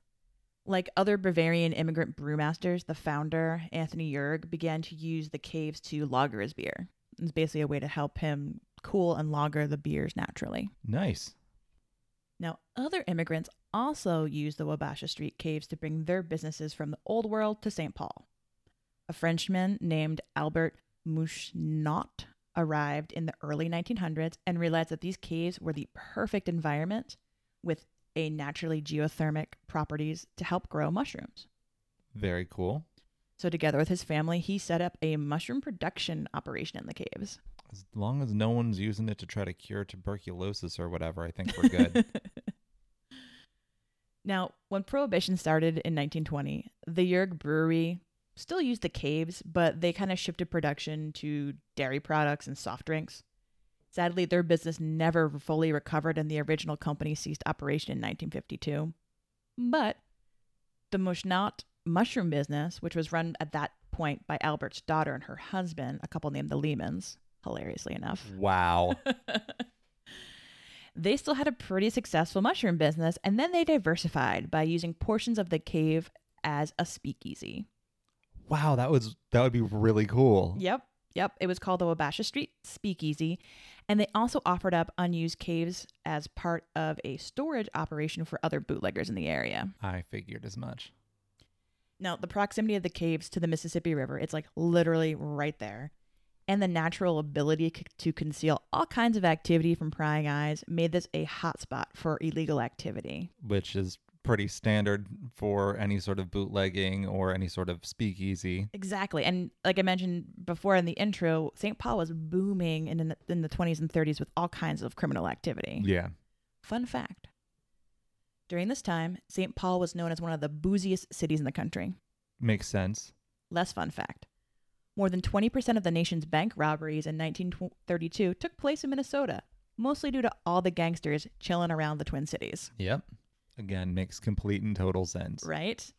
Like other Bavarian immigrant brewmasters, the founder, Anthony Yerg, began to use the caves to lager his beer. It's basically a way to help him cool and lager the beers naturally. Nice. Now, other immigrants also used the Wabasha Street caves to bring their businesses from the Old World to St. Paul. A Frenchman named Albert Mouchenet arrived in the early 1900s and realized that these caves were the perfect environment with a naturally geothermic properties to help grow mushrooms. Very cool. So together with his family, he set up a mushroom production operation in the caves. As long as no one's using it to try to cure tuberculosis or whatever, I think we're good. now, when Prohibition started in 1920, the Yerg Brewery still used the caves, but they kind of shifted production to dairy products and soft drinks. Sadly, their business never fully recovered and the original company ceased operation in 1952. But the Mouchenet mushroom business, which was run at that point by Albert's daughter and her husband, a couple named the Lehmans, hilariously enough. Wow. they still had a pretty successful mushroom business, and then they diversified by using portions of the cave as a speakeasy. Wow, that was that would be really cool. Yep. Yep. It was called the Wabasha Street Speakeasy. And they also offered up unused caves as part of a storage operation for other bootleggers in the area. I figured as much. Now, the proximity of the caves to the Mississippi River, it's like literally right there. And the natural ability c- to conceal all kinds of activity from prying eyes made this a hotspot for illegal activity. Which is pretty standard for any sort of bootlegging or any sort of speakeasy. Exactly. And like I mentioned before in the intro, St. Paul was booming in the, in the 20s and 30s with all kinds of criminal activity. Yeah. Fun fact During this time, St. Paul was known as one of the booziest cities in the country. Makes sense. Less fun fact more than 20% of the nation's bank robberies in 1932 took place in Minnesota, mostly due to all the gangsters chilling around the Twin Cities. Yep. Again, makes complete and total sense. Right?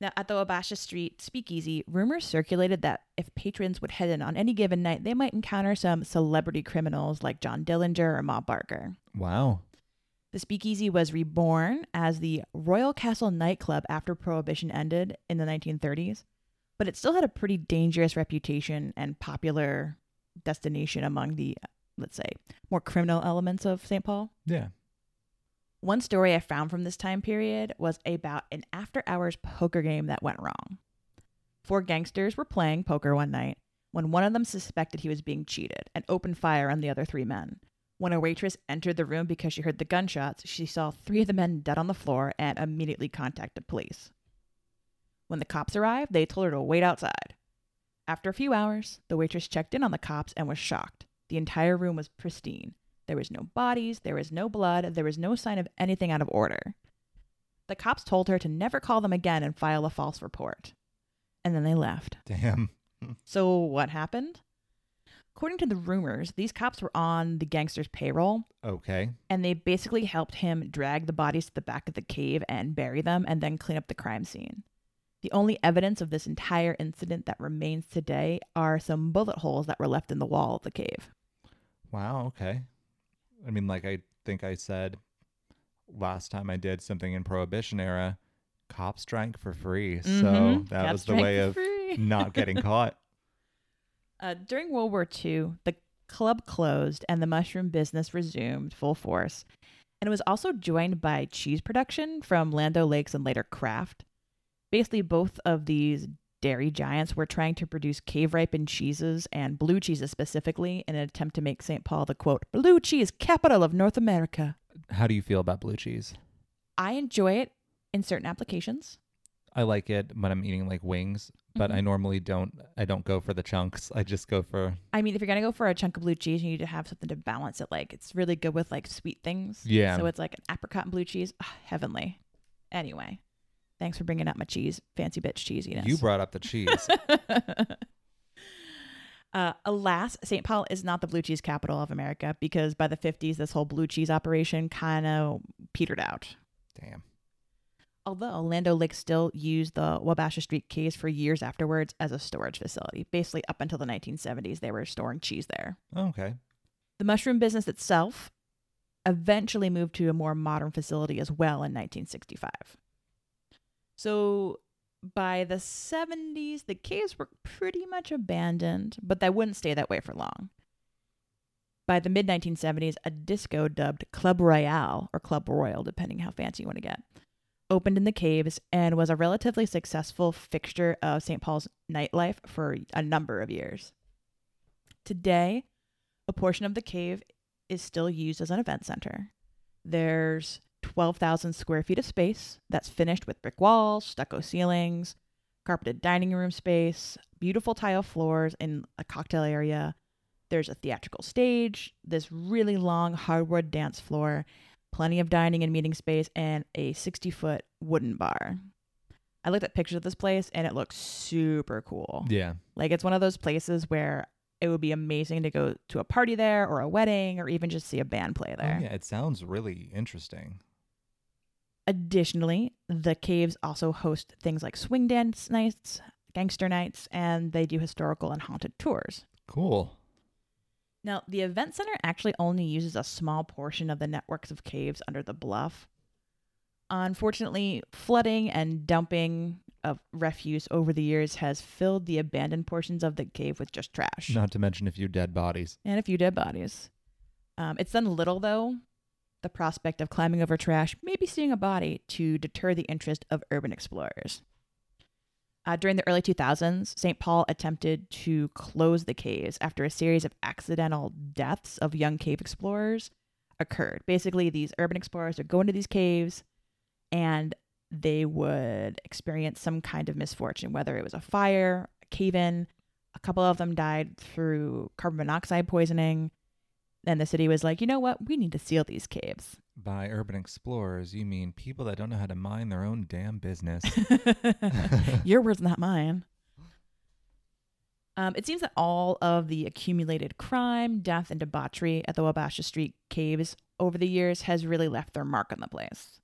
Now, at the Wabasha Street Speakeasy, rumors circulated that if patrons would head in on any given night, they might encounter some celebrity criminals like John Dillinger or Ma Barker. Wow. The Speakeasy was reborn as the Royal Castle nightclub after Prohibition ended in the 1930s, but it still had a pretty dangerous reputation and popular destination among the, let's say, more criminal elements of St. Paul. Yeah. One story I found from this time period was about an after hours poker game that went wrong. Four gangsters were playing poker one night when one of them suspected he was being cheated and opened fire on the other three men. When a waitress entered the room because she heard the gunshots, she saw three of the men dead on the floor and immediately contacted police. When the cops arrived, they told her to wait outside. After a few hours, the waitress checked in on the cops and was shocked. The entire room was pristine. There was no bodies, there was no blood, there was no sign of anything out of order. The cops told her to never call them again and file a false report. And then they left. Damn. So, what happened? According to the rumors, these cops were on the gangster's payroll, Okay. and they basically helped him drag the bodies to the back of the cave and bury them and then clean up the crime scene. The only evidence of this entire incident that remains today are some bullet holes that were left in the wall of the cave. Wow. Okay. I mean, like I think I said last time I did something in Prohibition era, cops drank for free. So Mhm. that Cops was the way of free. not getting caught. Uh, during World War II, the club closed and the mushroom business resumed full force. And it was also joined by cheese production from Land Lakes and later Kraft. Basically, both of these dairy giants were trying to produce cave ripened cheeses and blue cheeses specifically in an attempt to make St. Paul the quote, blue cheese capital of North America. How do you feel about blue cheese? I enjoy it in certain applications. I like it when I'm eating like wings, but I Mhm. normally don't. I don't go for the chunks. I just go for I mean, if you're gonna go for a chunk of blue cheese, you need to have something to balance it. Like it's really good with like sweet things. Yeah. So it's like an apricot and blue cheese, heavenly. Anyway, thanks for bringing up my cheese, fancy bitch cheesiness. you brought up the cheese. uh, alas, St. Paul is not the blue cheese capital of America because by the 50s, this whole blue cheese operation kind of petered out. Damn. Although Land O'Lakes still used the Wabasha Street caves for years afterwards as a storage facility. Basically, up until the 1970s, they were storing cheese there. Okay. The mushroom business itself eventually moved to a more modern facility as well in 1965. So by the 70s, the caves were pretty much abandoned, but they wouldn't stay that way for long. By the mid 1970s, a disco dubbed Club Royale, or Club Royal, depending how fancy you want to get, opened in the caves and was a relatively successful fixture of St. Paul's nightlife for a number of years. Today, a portion of the cave is still used as an event center. There's 12,000 square feet of space that's finished with brick walls, stucco ceilings, carpeted dining room space, beautiful tile floors, and a cocktail area. There's a theatrical stage, this really long hardwood dance floor, plenty of dining and meeting space, and a 60 foot wooden bar. I looked at pictures of this place and it looks super cool. Yeah. Like it's one of those places where it would be amazing to go to a party there or a wedding or even just see a band play there. Oh, yeah, it sounds really interesting. Additionally, the caves also host things like swing dance nights, gangster nights, and they do historical and haunted tours. Cool. Now, the event center actually only uses a small portion of the networks of caves under the bluff. Unfortunately, flooding and dumping of refuse over the years has filled the abandoned portions of the cave with just trash Not to mention a few dead bodies. and a few dead bodies. Um, it's done little, though, the prospect of climbing over trash, maybe seeing a body, to deter the interest of urban explorers. Uh, during the early 2000s, St. Paul attempted to close the caves after a series of accidental deaths of young cave explorers occurred. Basically, these urban explorers would go into these caves and they would experience some kind of misfortune, whether it was a fire, a cave in. A couple of them died through carbon monoxide poisoning. And the city was like, you know what? We need to seal these caves. By urban explorers, you mean people that don't know how to mind their own damn business. Your words, not mine. Um, it seems that all of the accumulated crime, death, and debauchery at the Wabasha Street caves over the years has really left their mark on the place.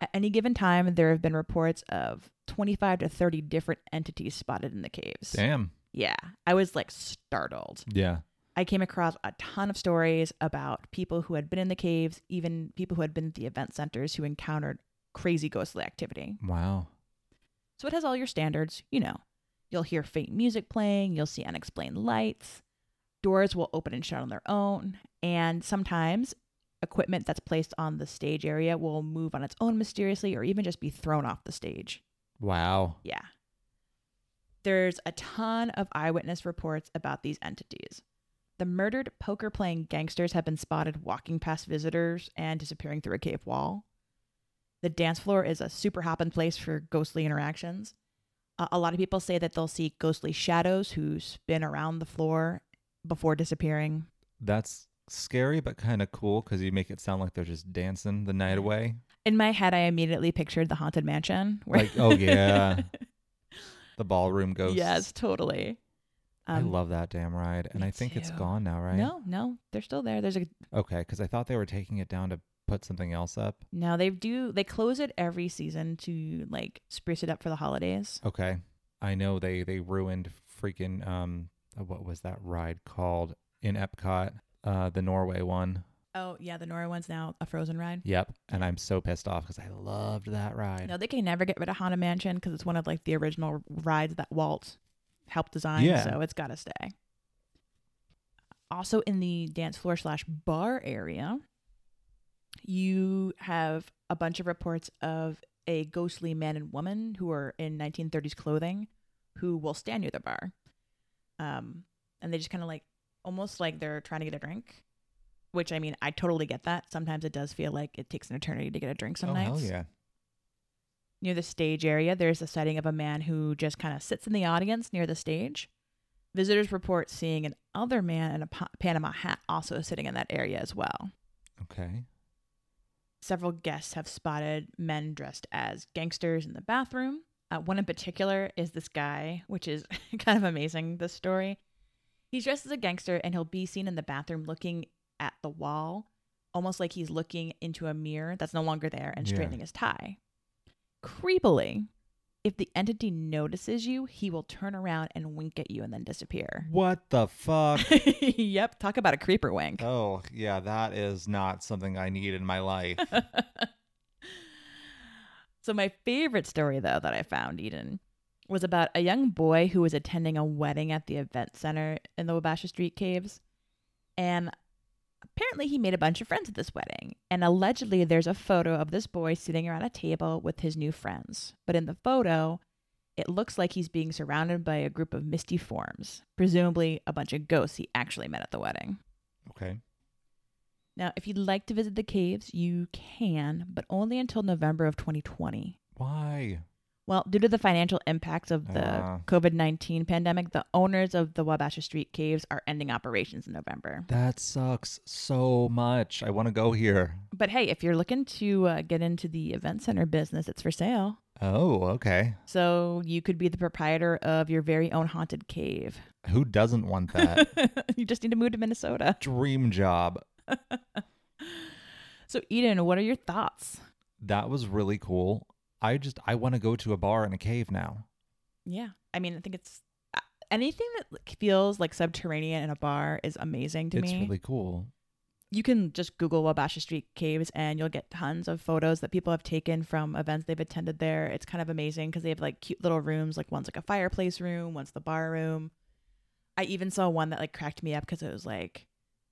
At any given time, there have been reports of 25 to 30 different entities spotted in the caves. Damn. Yeah, I was like startled. Yeah. I came across a ton of stories about people who had been in the caves, even people who had been at the event centers who encountered crazy ghostly activity. Wow. So it has all your standards, you know. You'll hear faint music playing, you'll see unexplained lights, doors will open and shut on their own, and sometimes equipment that's placed on the stage area will move on its own mysteriously or even just be thrown off the stage. Wow. Yeah. There's a ton of eyewitness reports about these entities. The murdered poker playing gangsters have been spotted walking past visitors and disappearing through a cave wall. The dance floor is a super hopping place for ghostly interactions. Uh, a lot of people say that they'll see ghostly shadows who spin around the floor before disappearing. That's scary but kind of cool because you make it sound like they're just dancing the night away. In my head, I immediately pictured the haunted mansion. where- Like, oh yeah, the ballroom ghosts. yes, totally. I Um, love that damn ride, and I think it's gone now, right? No, no, they're still there. There's a Okay, because I thought they were taking it down to put something else up. No, they do. They close it every season to like spruce it up for the holidays. Okay, I know they they ruined freaking um uh, what was that ride called in Epcot, uh the Norway one. Oh yeah, the Norway one's now a frozen ride. Yep, and I'm so pissed off because I loved that ride. No, they can never get rid of Haunted Mansion because it's one of like the original rides that Walt helped design. Yeah. So it's got to stay. Also, in the dance floor slash bar area, you have a bunch of reports of a ghostly man and woman who are in 1930s clothing who will stand near the bar. Um, and they just kind of like almost like they're trying to get a drink, which I mean, I totally get that. Sometimes it does feel like it takes an eternity to get a drink some oh nights. hell yeah! Near the stage area, there's a sighting of a man who just kind of sits in the audience near the stage. Visitors report seeing an other man in a pa- Panama hat also sitting in that area as well. Okay, Several guests have spotted men dressed as gangsters in the bathroom. Uh, one in particular is this guy, which is kind of amazing, this story. He's dressed as a gangster and he'll be seen in the bathroom looking at the wall, almost like he's looking into a mirror that's no longer there and Yeah. straightening his tie. Creepily, if the entity notices you, he will turn around and wink at you and then disappear. what the fuck? yep, talk about a creeper wink. oh yeah, that is not something I need in my life. So my favorite story though that I found, Eden, was about a young boy who was attending a wedding at the event center in the Wabasha Street Caves. And apparently he made a bunch of friends at this wedding. And allegedly there's a photo of this boy sitting around a table with his new friends. But in the photo, it looks like he's being surrounded by a group of misty forms, presumably a bunch of ghosts he actually met at the wedding. Okay. Now, if you'd like to visit the caves, you can, but only until November of 2020. Why? Well, due to the financial impacts of the Ah. COVID 19 pandemic, the owners of the Wabasha Street Caves are ending operations in November. That sucks so much. I want to go here. But hey, if you're looking to uh, get into the event center business, it's for sale. Oh, okay. So you could be the proprietor of your very own haunted cave. Who doesn't want that? you just need to move to Minnesota. Dream job. So, Eden, what are your thoughts? That was really cool. I just I want to go to a bar in a cave now. Yeah. I mean, I think it's uh, anything that feels like subterranean in a bar is amazing to it's me. It's really cool. you can just Google Wabasha Street Caves and you'll get tons of photos that people have taken from events they've attended there. It's kind of amazing because they have like cute little rooms. Like one's like a fireplace room, one's the bar room. I even saw one that like cracked me up because it was like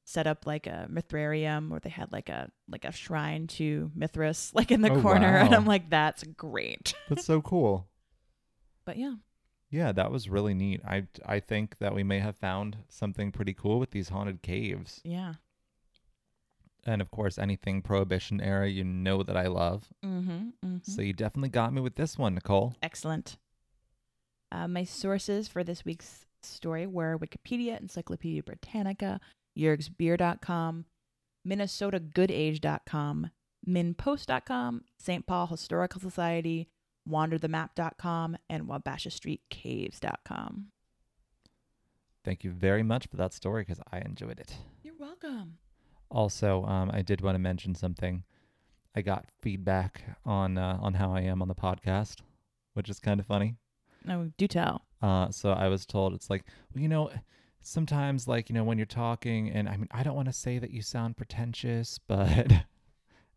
set up like a Mithrarium where they had like a like a shrine to Mithras like in the Oh, corner, and. I'm like, that's great. That's so cool. But yeah, Yeah, that was really neat. I I think that we may have found something pretty cool with these haunted caves. yeah. And of course, anything prohibition era, you know that I love. Mm-hmm. mm-hmm. So you definitely got me with this one, Nicole. Excellent. Uh, my sources for this week's story were Wikipedia, Encyclopedia Britannica, YergsBeer.com, MinnesotaGoodAge.com, MinnPost.com, St. Paul Historical Society, WanderTheMap.com, and WabashaStreetCaves.com. Thank you very much for that story because I enjoyed it. You're welcome. Also, um, I did want to mention something. I got feedback on uh, on how I am on the podcast, which is kind of funny. No, do tell. Uh, so I was told it's like, well, you know, sometimes like you know when you're talking, and I mean, I don't want to say that you sound pretentious, but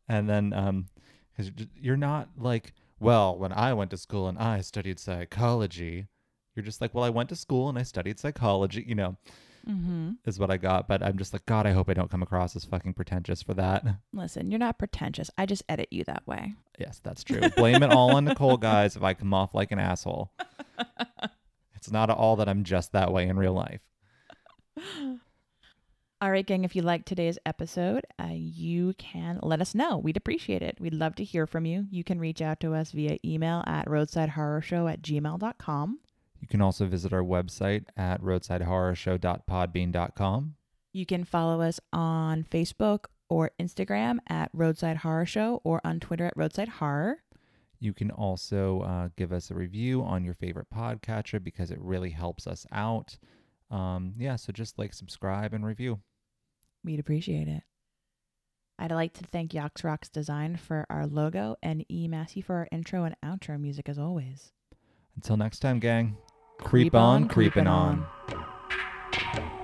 and then um, because you're not like, well, when I went to school and I studied psychology, you're just like, well, I went to school and I studied psychology, you know, Mm-hmm. is what I got. But I'm just like, God, I hope I don't come across as fucking pretentious for that. Listen, you're not pretentious. I just edit you that way. Yes, that's true. Blame it all on Nicole, guys, if I come off like an asshole. It's not at all that I'm just that way in real life. All right, gang, if you liked today's episode, uh, you can let us know. We'd appreciate it. We'd love to hear from you. You can reach out to us via email at roadsidehorrorshow at gmail.com. You can also visit our website at roadsidehorrorshow.podbean.com. You can follow us on Facebook or Instagram at Roadside Horror Show or on Twitter at Roadside Horror. You can also uh, give us a review on your favorite podcatcher because it really helps us out. Um, yeah, so just like subscribe and review. We'd appreciate it. I'd like to thank Yox Rocks Design for our logo and E Massey for our intro and outro music as always. Until next time, gang. Creep Creep on, on, creeping creepin' on. on.